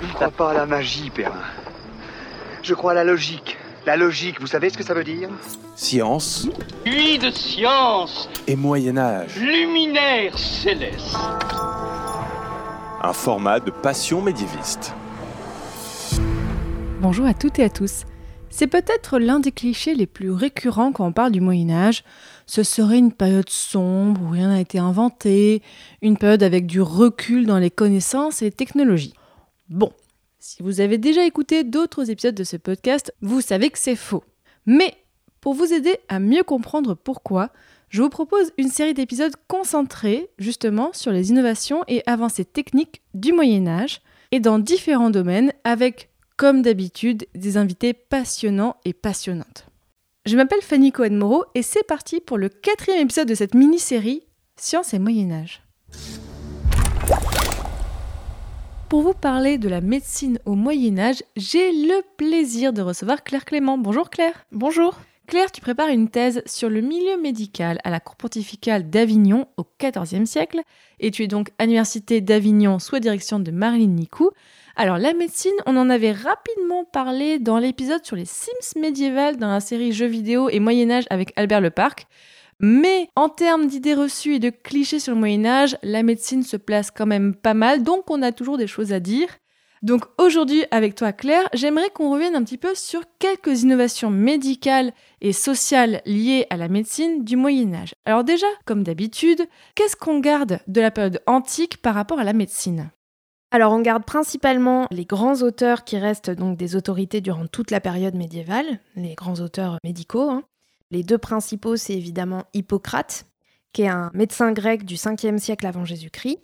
Je ne crois pas à la magie, Perrin. Je crois à la logique. La logique, vous savez ce que ça veut dire? Science Nuit de science, et Moyen Âge. luminaire céleste. Un format de passion médiéviste. Bonjour à toutes et à tous. C'est peut-être l'un des clichés les plus récurrents quand on parle du Moyen Âge. Ce serait une période sombre où rien n'a été inventé, une période avec du recul dans les connaissances et les technologies. Bon, si vous avez déjà écouté d'autres épisodes de ce podcast, vous savez que c'est faux. Mais pour vous aider à mieux comprendre pourquoi, je vous propose une série d'épisodes concentrés justement sur les innovations et avancées techniques du Moyen Âge et dans différents domaines avec comme d'habitude, des invités passionnants et passionnantes. Je m'appelle Fanny Cohen-Moreau et c'est parti pour le quatrième épisode de cette mini-série Science et Moyen-Âge. Pour vous parler de la médecine au Moyen-Âge, j'ai le plaisir de recevoir Claire Clément. Bonjour Claire. Bonjour. Claire, tu prépares une thèse sur le milieu médical à la cour pontificale d'Avignon au XIVe siècle et tu es donc à l'université d'Avignon sous la direction de Marilyn Nicou. Alors la médecine, on en avait rapidement parlé dans l'épisode sur les Sims médiévales dans la série Jeux vidéo et Moyen Âge avec Albert Leparc. Mais en termes d'idées reçues et de clichés sur le Moyen Âge, la médecine se place quand même pas mal, donc on a toujours des choses à dire. Donc aujourd'hui, avec toi Claire, j'aimerais qu'on revienne un petit peu sur quelques innovations médicales et sociales liées à la médecine du Moyen Âge. Alors déjà, comme d'habitude, qu'est-ce qu'on garde de la période antique par rapport à la médecine? Alors on garde principalement les grands auteurs qui restent donc des autorités durant toute la période médiévale, les grands auteurs médicaux. hein. Les deux principaux, c'est évidemment Hippocrate, qui est un médecin grec du 5e siècle avant Jésus-Christ,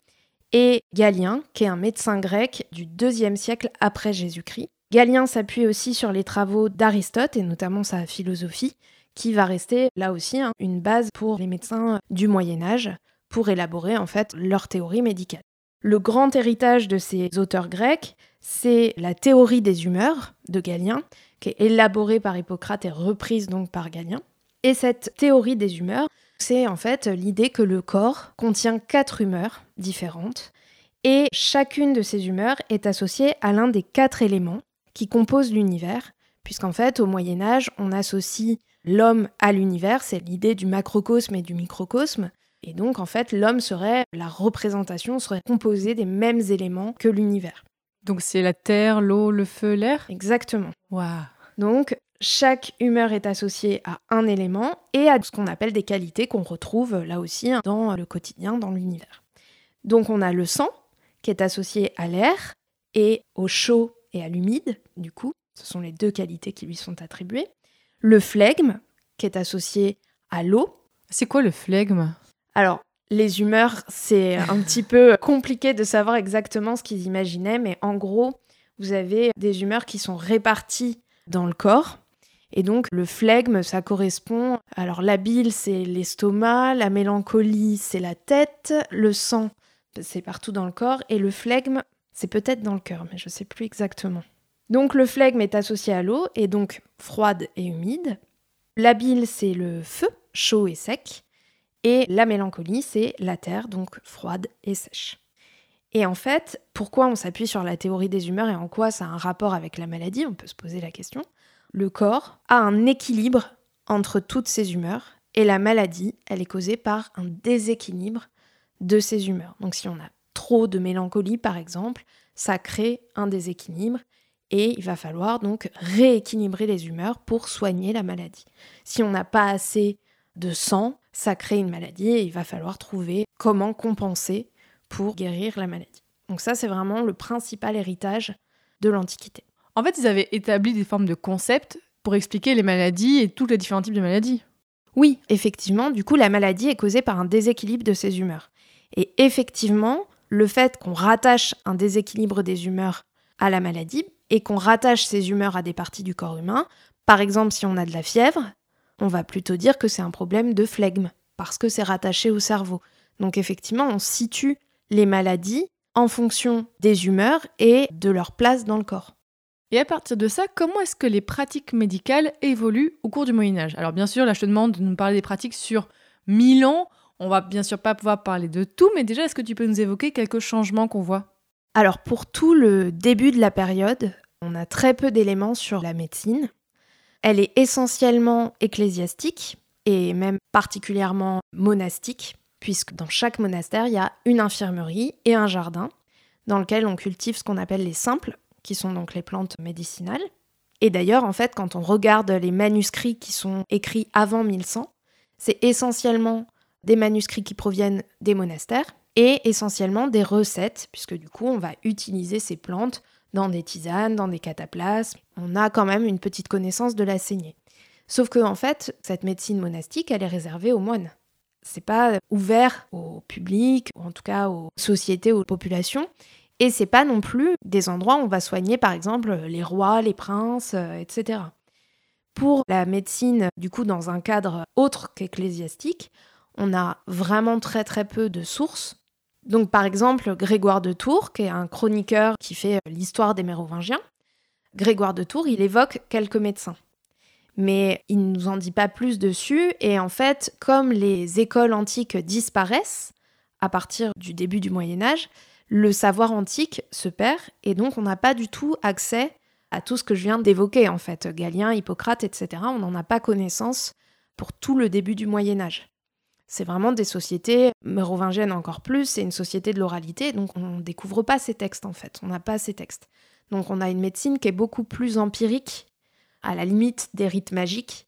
et Galien, qui est un médecin grec du 2e siècle après Jésus-Christ. Galien s'appuie aussi sur les travaux d'Aristote, et notamment sa philosophie, qui va rester là aussi hein, une base pour les médecins du Moyen Âge, pour élaborer en fait leur théorie médicale. Le grand héritage de ces auteurs grecs, c'est la théorie des humeurs de Galien, qui est élaborée par Hippocrate et reprise donc par Galien. Et cette théorie des humeurs, c'est en fait l'idée que le corps contient quatre humeurs différentes et chacune de ces humeurs est associée à l'un des quatre éléments qui composent l'univers, puisqu'en fait au Moyen Âge on associe l'homme à l'univers, c'est l'idée du macrocosme et du microcosme, et donc en fait l'homme serait, la représentation serait composée des mêmes éléments que l'univers. Donc c'est la terre, l'eau, le feu, l'air? Exactement. Waouh Donc, chaque humeur est associée à un élément et à ce qu'on appelle des qualités qu'on retrouve là aussi dans le quotidien, dans l'univers. Donc, on a le sang qui est associé à l'air et au chaud et à l'humide, du coup. Ce sont les deux qualités qui lui sont attribuées. Le flegme qui est associé à l'eau. C'est quoi le flegme Alors, les humeurs, c'est un petit peu compliqué de savoir exactement ce qu'ils imaginaient, mais en gros, vous avez des humeurs qui sont réparties dans le corps. Et donc, le flegme, ça correspond. Alors, la bile, c'est l'estomac, la mélancolie, c'est la tête, le sang, c'est partout dans le corps, et le flegme, c'est peut-être dans le cœur, mais je ne sais plus exactement. Donc, le flegme est associé à l'eau, et donc froide et humide. La bile, c'est le feu, chaud et sec. Et la mélancolie, c'est la terre, donc froide et sèche. Et en fait, pourquoi on s'appuie sur la théorie des humeurs et en quoi ça a un rapport avec la maladie? On peut se poser la question. Le corps a un équilibre entre toutes ces humeurs et la maladie, elle est causée par un déséquilibre de ces humeurs. Donc si on a trop de mélancolie, par exemple, ça crée un déséquilibre et il va falloir donc rééquilibrer les humeurs pour soigner la maladie. Si on n'a pas assez de sang, ça crée une maladie et il va falloir trouver comment compenser pour guérir la maladie. Donc ça, c'est vraiment le principal héritage de l'Antiquité. En fait, ils avaient établi des formes de concepts pour expliquer les maladies et tous les différents types de maladies. Oui, effectivement, du coup, la maladie est causée par un déséquilibre de ces humeurs. Et effectivement, le fait qu'on rattache un déséquilibre des humeurs à la maladie et qu'on rattache ces humeurs à des parties du corps humain, par exemple, si on a de la fièvre, on va plutôt dire que c'est un problème de flegme, parce que c'est rattaché au cerveau. Donc effectivement, on situe les maladies en fonction des humeurs et de leur place dans le corps. Et à partir de ça, comment est-ce que les pratiques médicales évoluent au cours du Moyen Âge? Alors bien sûr, là je te demande de nous parler des pratiques sur 1000 ans. On va bien sûr pas pouvoir parler de tout, mais déjà est-ce que tu peux nous évoquer quelques changements qu'on voit? Alors pour tout le début de la période, on a très peu d'éléments sur la médecine. Elle est essentiellement ecclésiastique et même particulièrement monastique, puisque dans chaque monastère, il y a une infirmerie et un jardin dans lequel on cultive ce qu'on appelle les simples, qui sont donc les plantes médicinales. Et d'ailleurs, en fait, quand on regarde les manuscrits qui sont écrits avant 1100, c'est essentiellement des manuscrits qui proviennent des monastères et essentiellement des recettes, puisque du coup, on va utiliser ces plantes dans des tisanes, dans des cataplasmes. On a quand même une petite connaissance de la saignée. Sauf que, en fait, cette médecine monastique, elle est réservée aux moines. C'est pas ouvert au public, ou en tout cas aux sociétés, aux populations. Et c'est pas non plus des endroits où on va soigner, par exemple, les rois, les princes, euh, etc. Pour la médecine, du coup, dans un cadre autre qu'ecclésiastique, on a vraiment très très peu de sources. Donc, par exemple, Grégoire de Tours, qui est un chroniqueur qui fait l'histoire des Mérovingiens, Grégoire de Tours, il évoque quelques médecins. Mais il ne nous en dit pas plus dessus, et en fait, comme les écoles antiques disparaissent à partir du début du Moyen Âge, le savoir antique se perd et donc on n'a pas du tout accès à tout ce que je viens d'évoquer en fait, Galien, Hippocrate, etc. On n'en a pas connaissance pour tout le début du Moyen Âge. C'est vraiment des sociétés mérovingiennes encore plus, c'est une société de l'oralité, donc on ne découvre pas ces textes en fait, on n'a pas ces textes. Donc on a une médecine qui est beaucoup plus empirique, à la limite des rites magiques,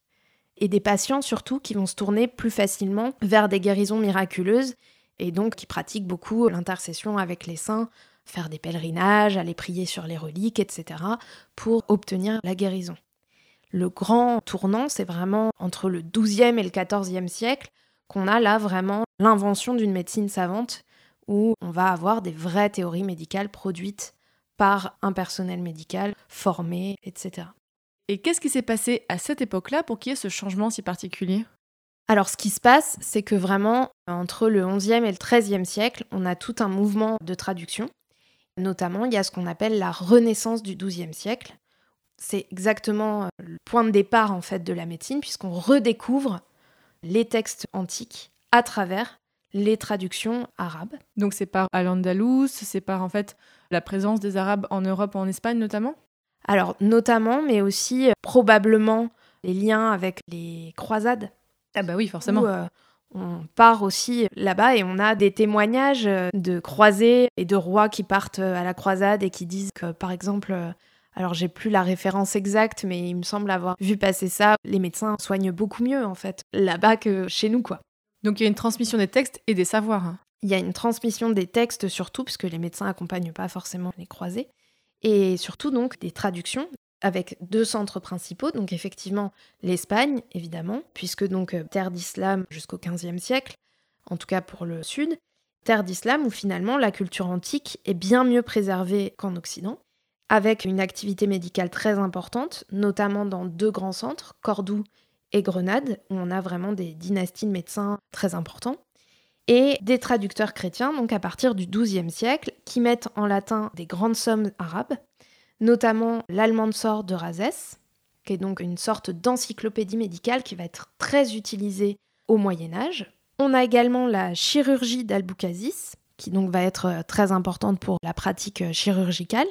et des patients surtout qui vont se tourner plus facilement vers des guérisons miraculeuses et donc qui pratiquent beaucoup l'intercession avec les saints, faire des pèlerinages, aller prier sur les reliques, etc., pour obtenir la guérison. Le grand tournant, c'est vraiment entre le XIIe et le XIVe siècle qu'on a là vraiment l'invention d'une médecine savante où on va avoir des vraies théories médicales produites par un personnel médical formé, etc. Et qu'est-ce qui s'est passé à cette époque-là pour qu'il y ait ce changement si particulier? Alors ce qui se passe, c'est que vraiment, entre le 11e et le 13e siècle, on a tout un mouvement de traduction. Notamment, il y a ce qu'on appelle la Renaissance du 12e siècle. C'est exactement euh, le point de départ en fait de la médecine, puisqu'on redécouvre les textes antiques à travers les traductions arabes. Donc c'est par Al-Andalus, c'est par en fait la présence des Arabes en Europe en Espagne notamment? Alors notamment, mais aussi euh, probablement les liens avec les croisades ah bah oui, forcément. Euh, on part aussi là-bas et on a des témoignages euh, de croisés et de rois qui partent euh, à la croisade et qui disent que, par exemple, alors j'ai plus la référence exacte, mais il me semble avoir vu passer ça, les médecins soignent beaucoup mieux en fait là-bas que chez nous, quoi. Donc il y a une transmission des textes et des savoirs. Hein. Il y a une transmission des textes surtout, puisque les médecins accompagnent pas forcément les croisés, et surtout donc des traductions avec deux centres principaux, donc effectivement l'Espagne, évidemment, puisque donc euh, terre d'islam jusqu'au XVe siècle, en tout cas pour le sud, terre d'islam où finalement la culture antique est bien mieux préservée qu'en Occident, avec une activité médicale très importante, notamment dans deux grands centres, Cordoue et Grenade, où on a vraiment des dynasties de médecins très importants, et des traducteurs chrétiens, donc à partir du XIIe siècle, qui mettent en latin des grandes sommes arabes, notamment l'Almansor de Razès, qui est donc une sorte d'encyclopédie médicale qui va être très utilisée au Moyen Âge. On a également la chirurgie d'Albucasis, qui va être euh, très importante pour la pratique euh, chirurgicale,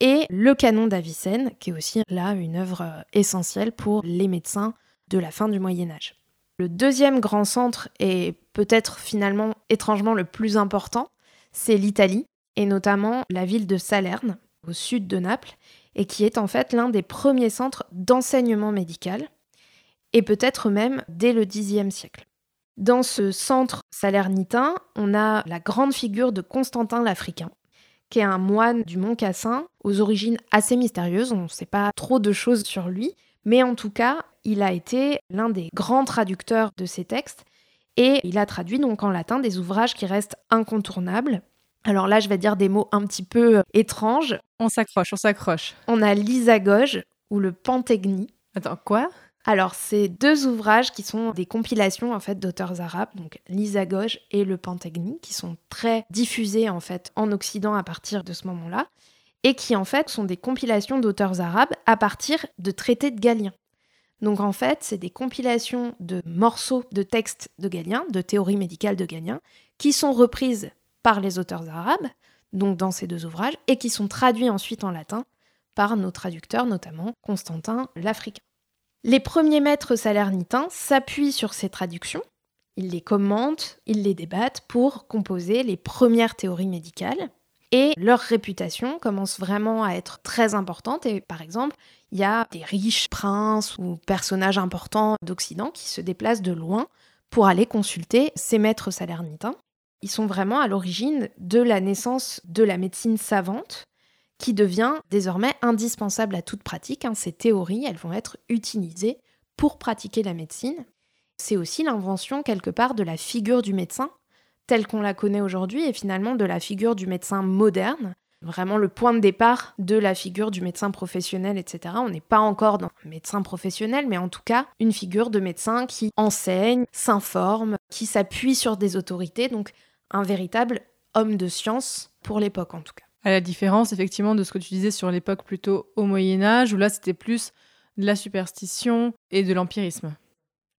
et le canon d'Avicenne, qui est aussi là une œuvre euh, essentielle pour les médecins de la fin du Moyen Âge. Le deuxième grand centre, et peut-être finalement étrangement le plus important, c'est l'Italie, et notamment la ville de Salerne, au sud de Naples, et qui est en fait l'un des premiers centres d'enseignement médical, et peut-être même dès le Xe siècle. Dans ce centre salernitain, on a la grande figure de Constantin l'Africain, qui est un moine du Mont Cassin, aux origines assez mystérieuses, on ne sait pas trop de choses sur lui, mais en tout cas, il a été l'un des grands traducteurs de ces textes, et il a traduit donc en latin des ouvrages qui restent incontournables, alors là, je vais dire des mots un petit peu euh, étranges. On s'accroche, on s'accroche. On a l'Isagoge ou le Pantégni. Attends, quoi? Alors, c'est deux ouvrages qui sont des compilations en fait d'auteurs arabes, donc l'Isagoge et le Pantégni, qui sont très diffusés en fait en Occident à partir de ce moment-là, et qui en fait sont des compilations d'auteurs arabes à partir de traités de Galien. Donc en fait, c'est des compilations de morceaux de textes de Galien, de théories médicales de Galien, qui sont reprises par les auteurs arabes, donc dans ces deux ouvrages, et qui sont traduits ensuite en latin par nos traducteurs, notamment Constantin l'Africain. Les premiers maîtres salernitains s'appuient sur ces traductions, ils les commentent, ils les débattent pour composer les premières théories médicales. Et leur réputation commence vraiment à être très importante. Et par exemple, il y a des riches princes ou personnages importants d'Occident qui se déplacent de loin pour aller consulter ces maîtres salernitains. Ils sont vraiment à l'origine de la naissance de la médecine savante qui devient désormais indispensable à toute pratique. Hein. Ces théories, elles vont être utilisées pour pratiquer la médecine. C'est aussi l'invention quelque part de la figure du médecin, telle qu'on la connaît aujourd'hui, et finalement de la figure du médecin moderne, vraiment le point de départ de la figure du médecin professionnel, etc. On n'est pas encore dans le médecin professionnel, mais en tout cas une figure de médecin qui enseigne, s'informe, qui s'appuie sur des autorités, donc un véritable homme de science pour l'époque en tout cas. À la différence effectivement de ce que tu disais sur l'époque plutôt au Moyen Âge, où là c'était plus de la superstition et de l'empirisme.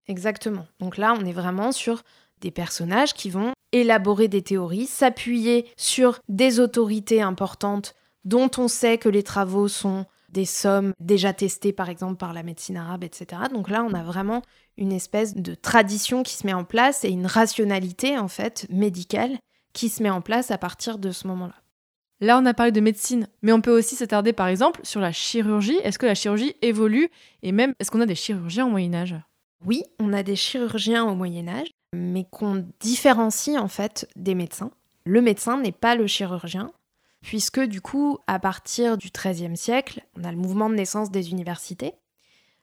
Exactement. Donc là, on est vraiment sur des personnages qui vont élaborer des théories, s'appuyer sur des autorités importantes dont on sait que les travaux sont des sommes déjà testées par exemple par la médecine arabe, etc. Donc là, on a vraiment une espèce de tradition qui se met en place et une rationalité en fait médicale qui se met en place à partir de ce moment-là. Là, on a parlé de médecine, mais on peut aussi s'attarder par exemple sur la chirurgie. Est-ce que la chirurgie évolue et même est-ce qu'on a des chirurgiens au Moyen Âge Oui, on a des chirurgiens au Moyen Âge, mais qu'on différencie en fait des médecins. Le médecin n'est pas le chirurgien, puisque du coup, à partir du XIIIe siècle, on a le mouvement de naissance des universités.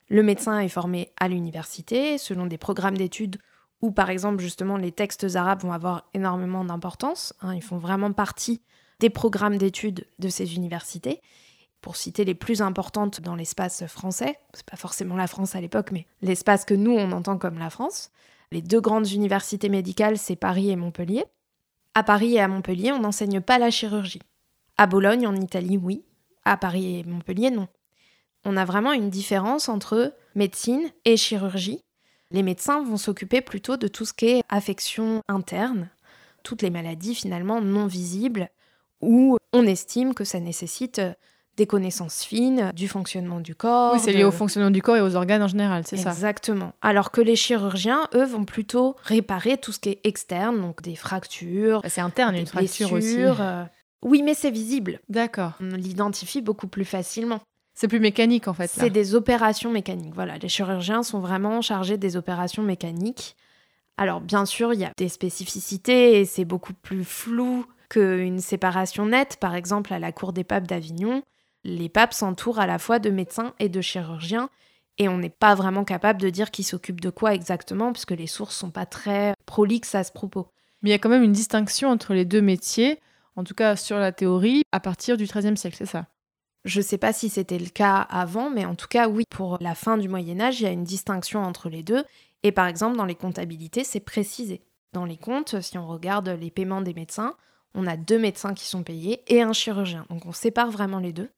Le médecin est formé à l'université selon des programmes d'études où, par exemple, justement, les textes arabes vont avoir énormément d'importance. Hein. ils font vraiment partie des programmes d'études de ces universités. Pour citer les plus importantes dans l'espace français, c'est pas forcément la France à l'époque, mais l'espace que nous on entend comme la France. Les deux grandes universités médicales, c'est Paris et Montpellier. À Paris et à Montpellier, on n'enseigne pas la chirurgie. À Bologne, en Italie, oui. À Paris et Montpellier, non. On a vraiment une différence entre médecine et chirurgie. Les médecins vont s'occuper plutôt de tout ce qui est affection interne, toutes les maladies finalement non visibles, où on estime que ça nécessite des connaissances fines du fonctionnement du corps. Oui, c'est lié au fonctionnement du corps et aux organes en général, c'est ça. Exactement. Alors que les chirurgiens, eux, vont plutôt réparer tout ce qui est externe, donc des fractures. Bah, c'est interne, une fracture aussi. Euh, oui, mais c'est visible. D'accord. On l'identifie beaucoup plus facilement. C'est plus mécanique en fait. C'est des opérations mécaniques. Voilà, les chirurgiens sont vraiment chargés des opérations mécaniques. Alors bien sûr, il y a des spécificités et c'est beaucoup plus flou qu'une séparation nette. Par exemple, à la cour des papes d'Avignon, les papes s'entourent à la fois de médecins et de chirurgiens, et on n'est pas vraiment capable de dire qui s'occupe de quoi exactement, puisque les sources sont pas très prolixes à ce propos. Mais il y a quand même une distinction entre les deux métiers, en tout cas sur la théorie, à partir du XIIIe siècle, c'est ça? Je ne sais pas si c'était le cas avant, mais en tout cas, oui, pour la fin du Moyen Âge, il y a une distinction entre les deux. Et par exemple, dans les comptabilités, c'est précisé. Dans les comptes, si on regarde les paiements des médecins, on a deux médecins qui sont payés et un chirurgien. Donc on sépare vraiment les deux.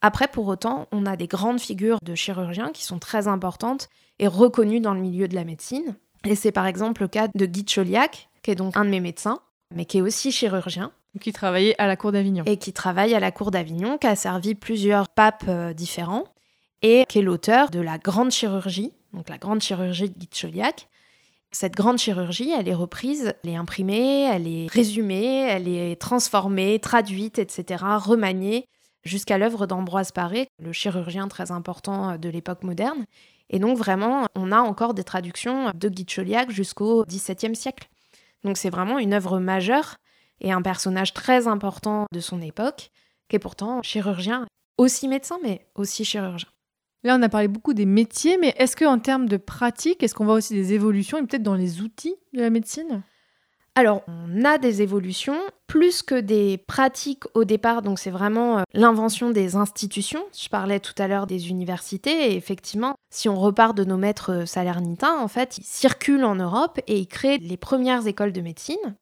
Après, pour autant, on a des grandes figures de chirurgiens qui sont très importantes et reconnues dans le milieu de la médecine. Et c'est par exemple le cas de Guy Choliac, qui est donc un de mes médecins, mais qui est aussi chirurgien. Qui travaillait à la cour d'Avignon. Et qui travaille à la cour d'Avignon, qui a servi plusieurs papes euh, différents, et qui est l'auteur de la grande chirurgie, donc la grande chirurgie de Guy Choliac. Cette grande chirurgie, elle est reprise, elle est imprimée, elle est résumée, elle est transformée, traduite, etc., remaniée jusqu'à l'œuvre d'Ambroise Paré, le chirurgien très important de l'époque moderne. Et donc vraiment, on a encore des traductions de Guy de Chauliac jusqu'au XVIIe siècle. Donc c'est vraiment une œuvre majeure et un personnage très important de son époque, qui est pourtant chirurgien, aussi médecin, mais aussi chirurgien. Là, on a parlé beaucoup des métiers, mais est-ce qu'en termes de pratique, est-ce qu'on voit aussi des évolutions et peut-être dans les outils de la médecine? Alors, on a des évolutions, plus que des pratiques au départ, donc c'est vraiment euh, l'invention des institutions. Je parlais tout à l'heure des universités, et effectivement, si on repart de nos maîtres euh, salernitains, en fait, ils circulent en Europe et ils créent les premières écoles de médecine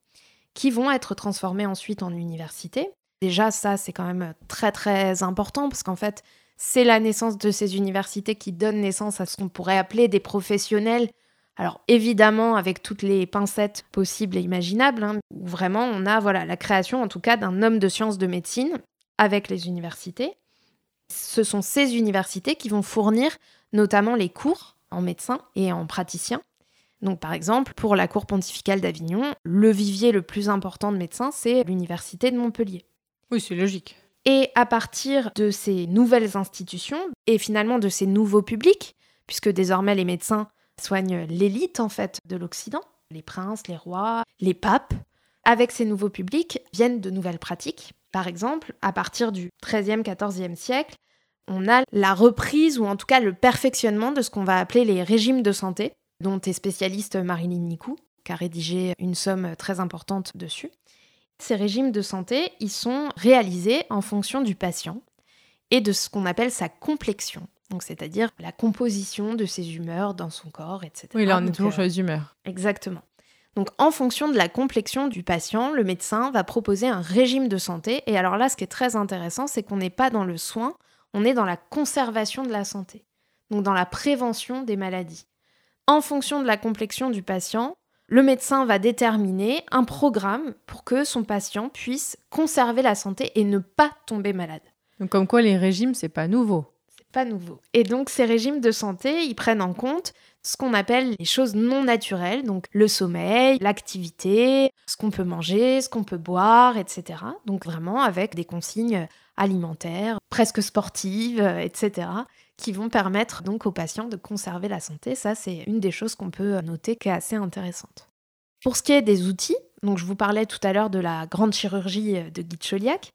qui vont être transformées ensuite en universités. Déjà, ça, c'est quand même très très important parce qu'en fait, c'est la naissance de ces universités qui donne naissance à ce qu'on pourrait appeler des professionnels Alors évidemment avec toutes les pincettes possibles et imaginables, hein, où vraiment on a voilà la création en tout cas d'un homme de sciences de médecine avec les universités. Ce sont ces universités qui vont fournir notamment les cours en médecin et en praticien. Donc par exemple, pour la cour pontificale d'Avignon, le vivier le plus important de médecins, c'est l'université de Montpellier. Oui, c'est logique. Et à partir de ces nouvelles institutions et finalement de ces nouveaux publics, puisque désormais les médecins soignent l'élite en fait de l'Occident, les princes, les rois, les papes, avec ces nouveaux publics viennent de nouvelles pratiques. Par exemple, à partir du XIIIe, XIVe siècle, on a la reprise ou en tout cas le perfectionnement de ce qu'on va appeler les régimes de santé, dont est spécialiste Marilyn Nicou, qui a rédigé une somme très importante dessus. Ces régimes de santé, ils sont réalisés en fonction du patient et de ce qu'on appelle sa complexion. Donc, c'est-à-dire la composition de ses humeurs dans son corps, etc. Oui, là, on est toujours euh, sur les humeurs. Exactement. Donc, en fonction de la complexion du patient, le médecin va proposer un régime de santé. Et alors là, ce qui est très intéressant, c'est qu'on n'est pas dans le soin, on est dans la conservation de la santé. Donc, dans la prévention des maladies. En fonction de la complexion du patient, le médecin va déterminer un programme pour que son patient puisse conserver la santé et ne pas tomber malade. Donc, comme quoi, les régimes, c'est pas nouveau. C'est pas nouveau. Et donc ces régimes de santé, ils prennent en compte ce qu'on appelle les choses non naturelles, donc le sommeil, l'activité, ce qu'on peut manger, ce qu'on peut boire, etc. Donc vraiment avec des consignes alimentaires, presque sportives, euh, etc., qui vont permettre donc aux patients de conserver la santé. Ça, c'est une des choses qu'on peut noter qui est assez intéressante. Pour ce qui est des outils, donc je vous parlais tout à l'heure de la grande chirurgie euh, de Guy de Chauliac,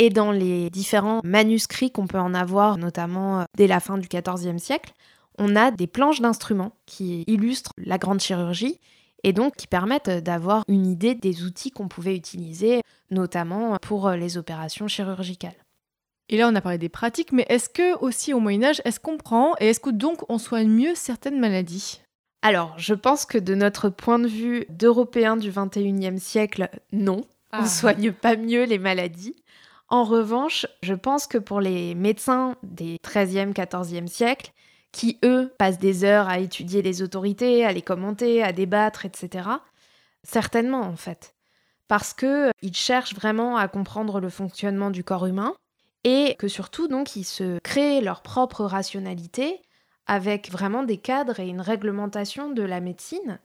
et dans les différents manuscrits qu'on peut en avoir, notamment euh, dès la fin du XIVe siècle, on a des planches d'instruments qui illustrent la grande chirurgie et donc qui permettent d'avoir une idée des outils qu'on pouvait utiliser, notamment pour les opérations chirurgicales. Et là, on a parlé des pratiques, mais est-ce que aussi au Moyen Âge, est-ce qu'on prend et est-ce que donc on soigne mieux certaines maladies? Alors, je pense que de notre point de vue d'Européens du XXIe siècle, non, on Ah. soigne pas mieux les maladies. En revanche, je pense que pour les médecins des XIIIe, XIVe siècles, qui eux passent des heures à étudier les autorités, à les commenter, à débattre, etc., certainement en fait. Parce que ils cherchent vraiment à comprendre le fonctionnement du corps humain et que surtout, donc, ils se créent leur propre rationalité avec vraiment des cadres et une réglementation de la médecine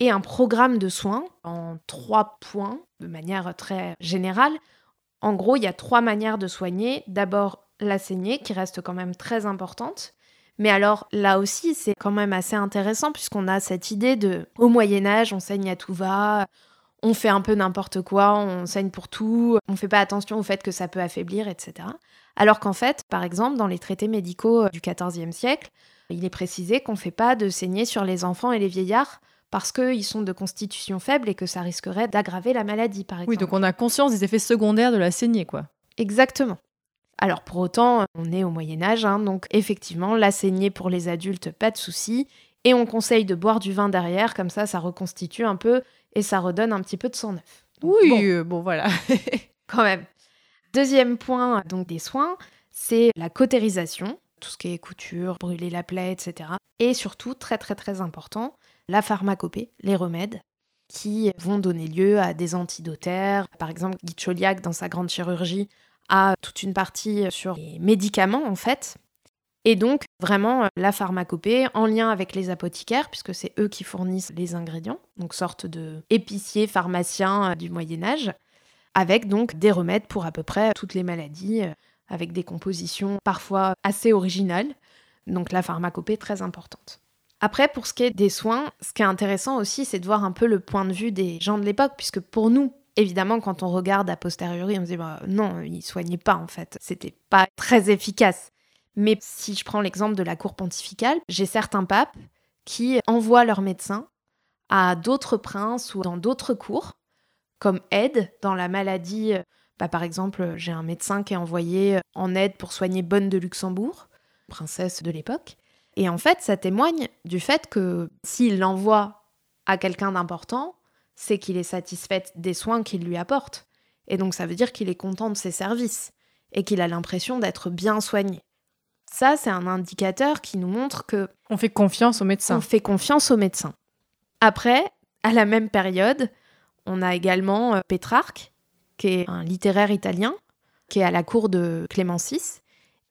et un programme de soins en trois points de manière très générale. En gros, il y a trois manières de soigner. D'abord, la saignée, qui reste quand même très importante. Mais alors, là aussi, c'est quand même assez intéressant, puisqu'on a cette idée de, au Moyen-Âge, on saigne à tout va, on fait un peu n'importe quoi, on saigne pour tout, on fait pas attention au fait que ça peut affaiblir, etc. Alors qu'en fait, par exemple, dans les traités médicaux du XIVe siècle, il est précisé qu'on ne fait pas de saignée sur les enfants et les vieillards parce qu'ils sont de constitution faible et que ça risquerait d'aggraver la maladie, par exemple. Oui, donc on a conscience des effets secondaires de la saignée, quoi. Exactement. Alors pour autant, on est au Moyen Âge, hein, donc effectivement, la saignée pour les adultes, pas de souci. Et on conseille de boire du vin derrière, comme ça, ça reconstitue un peu et ça redonne un petit peu de sang neuf. Donc, Oui, bon, euh, bon, voilà. quand même. Deuxième point donc des soins, c'est la cautérisation, tout ce qui est couture, brûler la plaie, etc. Et surtout, très très très important, la pharmacopée, les remèdes, qui vont donner lieu à des antidotaires. Par exemple, Guy Chauliac, dans sa grande chirurgie, a toute une partie sur les médicaments, en fait. Et donc, vraiment, la pharmacopée en lien avec les apothicaires, puisque c'est eux qui fournissent les ingrédients, donc sorte de épiciers, pharmaciens euh, du Moyen-Âge, avec donc des remèdes pour à peu près toutes les maladies, euh, avec des compositions parfois assez originales. Donc, la pharmacopée très importante. Après, pour ce qui est des soins, ce qui est intéressant aussi, c'est de voir un peu le point de vue des gens de l'époque, puisque pour nous, évidemment, quand on regarde a posteriori, on se dit bah, non, ils soignaient pas en fait, c'était pas très efficace. Mais si je prends l'exemple de la cour pontificale, j'ai certains papes qui envoient leurs médecins à d'autres princes ou dans d'autres cours, comme aide dans la maladie. Bah, par exemple, j'ai un médecin qui est envoyé en aide pour soigner Bonne de Luxembourg, princesse de l'époque. Et en fait, ça témoigne du fait que s'il l'envoie à quelqu'un d'important, c'est qu'il est satisfait des soins qu'il lui apporte. Et donc ça veut dire qu'il est content de ses services et qu'il a l'impression d'être bien soigné. Ça, c'est un indicateur qui nous montre que On fait confiance aux médecins. on fait confiance aux médecins. Après, à la même période, on a également euh, Pétrarque, qui est un littéraire italien, qui est à la cour de Clément VI,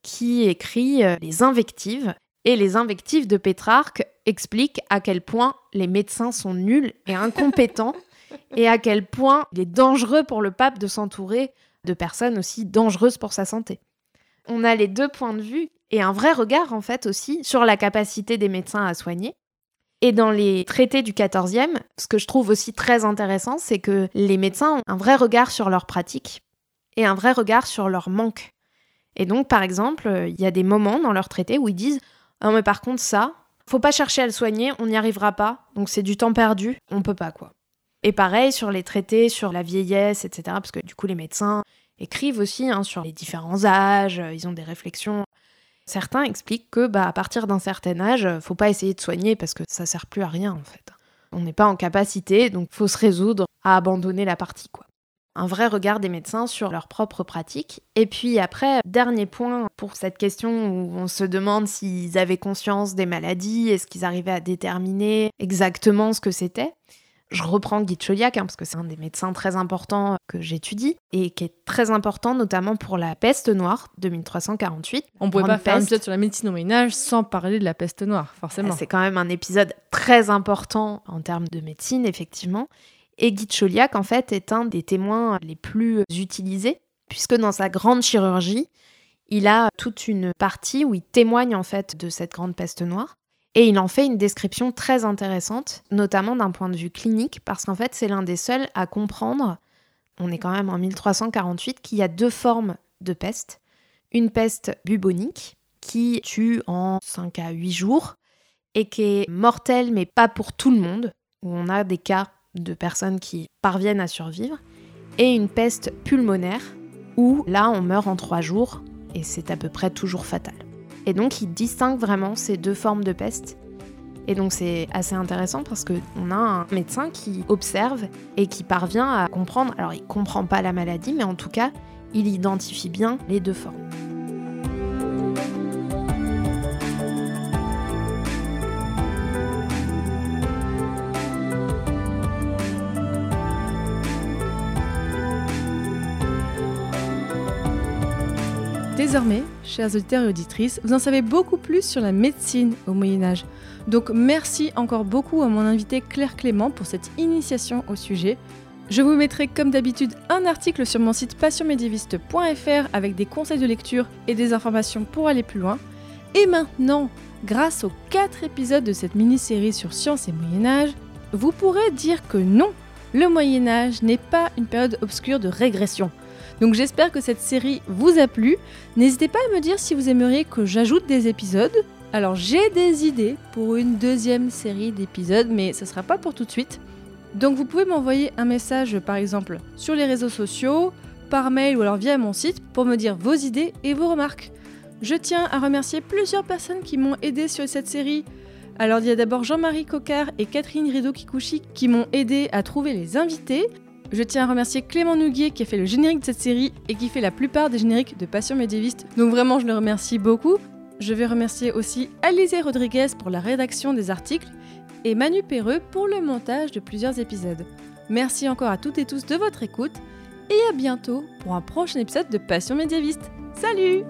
qui écrit euh, les invectives. Et les invectives de Pétrarque expliquent à quel point les médecins sont nuls et incompétents, et à quel point il est dangereux pour le pape de s'entourer de personnes aussi dangereuses pour sa santé. On a les deux points de vue et un vrai regard en fait aussi sur la capacité des médecins à soigner. Et dans les traités du XIVe, ce que je trouve aussi très intéressant, c'est que les médecins ont un vrai regard sur leur pratique et un vrai regard sur leur manque. Et donc, par exemple, il y a des moments dans leurs traités où ils disent Non, mais par contre, ça, faut pas chercher à le soigner, on n'y arrivera pas, donc c'est du temps perdu, on peut pas quoi. Et pareil sur les traités sur la vieillesse, etc., parce que du coup, les médecins écrivent aussi hein, sur les différents âges, ils ont des réflexions Certains expliquent que bah, à partir d'un certain âge, faut pas essayer de soigner parce que ça sert plus à rien en fait. On n'est pas en capacité, donc faut se résoudre à abandonner la partie quoi. Un vrai regard des médecins sur leur propre pratique. Et puis après, dernier point pour cette question où on se demande s'ils avaient conscience des maladies, est-ce qu'ils arrivaient à déterminer exactement ce que c'était. Je reprends Guy de Chauliac, hein, parce que c'est un des médecins très importants que j'étudie, et qui est très important notamment pour la peste noire de 1348. On pouvait Grande pas faire un épisode sur la médecine au Moyen-Âge sans parler de la peste noire, forcément. C'est quand même un épisode très important en termes de médecine, effectivement. Et Guy de Chauliac, en fait, est un des témoins les plus utilisés, puisque dans sa grande chirurgie, il a toute une partie où il témoigne, en fait, de cette grande peste noire. Et il en fait une description très intéressante, notamment d'un point de vue clinique, parce qu'en fait, c'est l'un des seuls à comprendre, on est quand même en 1348, qu'il y a deux formes de peste. Une peste bubonique, qui tue en 5 à 8 jours, et qui est mortelle, mais pas pour tout le monde, où on a des cas de personnes qui parviennent à survivre, et une peste pulmonaire, où là, on meurt en 3 jours, et c'est à peu près toujours fatal. Et donc, il distingue vraiment ces deux formes de peste. Et donc, c'est assez intéressant parce qu'on a un médecin qui observe et qui parvient à comprendre. Alors, il comprend pas la maladie, mais en tout cas, il identifie bien les deux formes. Désormais, chers auditeurs et auditrices, vous en savez beaucoup plus sur la médecine au Moyen Âge. Donc merci encore beaucoup à mon invité Claire Clément pour cette initiation au sujet. Je vous mettrai comme d'habitude un article sur mon site passionmédiéviste.fr avec des conseils de lecture et des informations pour aller plus loin. Et maintenant, grâce aux 4 épisodes de cette mini-série sur science et Moyen Âge, vous pourrez dire que non, le Moyen Âge n'est pas une période obscure de régression. Donc j'espère que cette série vous a plu. N'hésitez pas à me dire si vous aimeriez que j'ajoute des épisodes. Alors j'ai des idées pour une deuxième série d'épisodes, mais ce sera pas pour tout de suite. Donc vous pouvez m'envoyer un message par exemple sur les réseaux sociaux, par mail ou alors via mon site pour me dire vos idées et vos remarques. Je tiens à remercier plusieurs personnes qui m'ont aidé sur cette série. Alors il y a d'abord Jean-Marie Cocard et Catherine Rideau-Kikuchi qui m'ont aidé à trouver les invités. Je tiens à remercier Clément Nouguier qui a fait le générique de cette série et qui fait la plupart des génériques de Passion médiéviste. Donc vraiment, je le remercie beaucoup. Je vais remercier aussi Alizé Rodriguez pour la rédaction des articles et Manu Perreux pour le montage de plusieurs épisodes. Merci encore à toutes et tous de votre écoute et à bientôt pour un prochain épisode de Passion médiéviste. Salut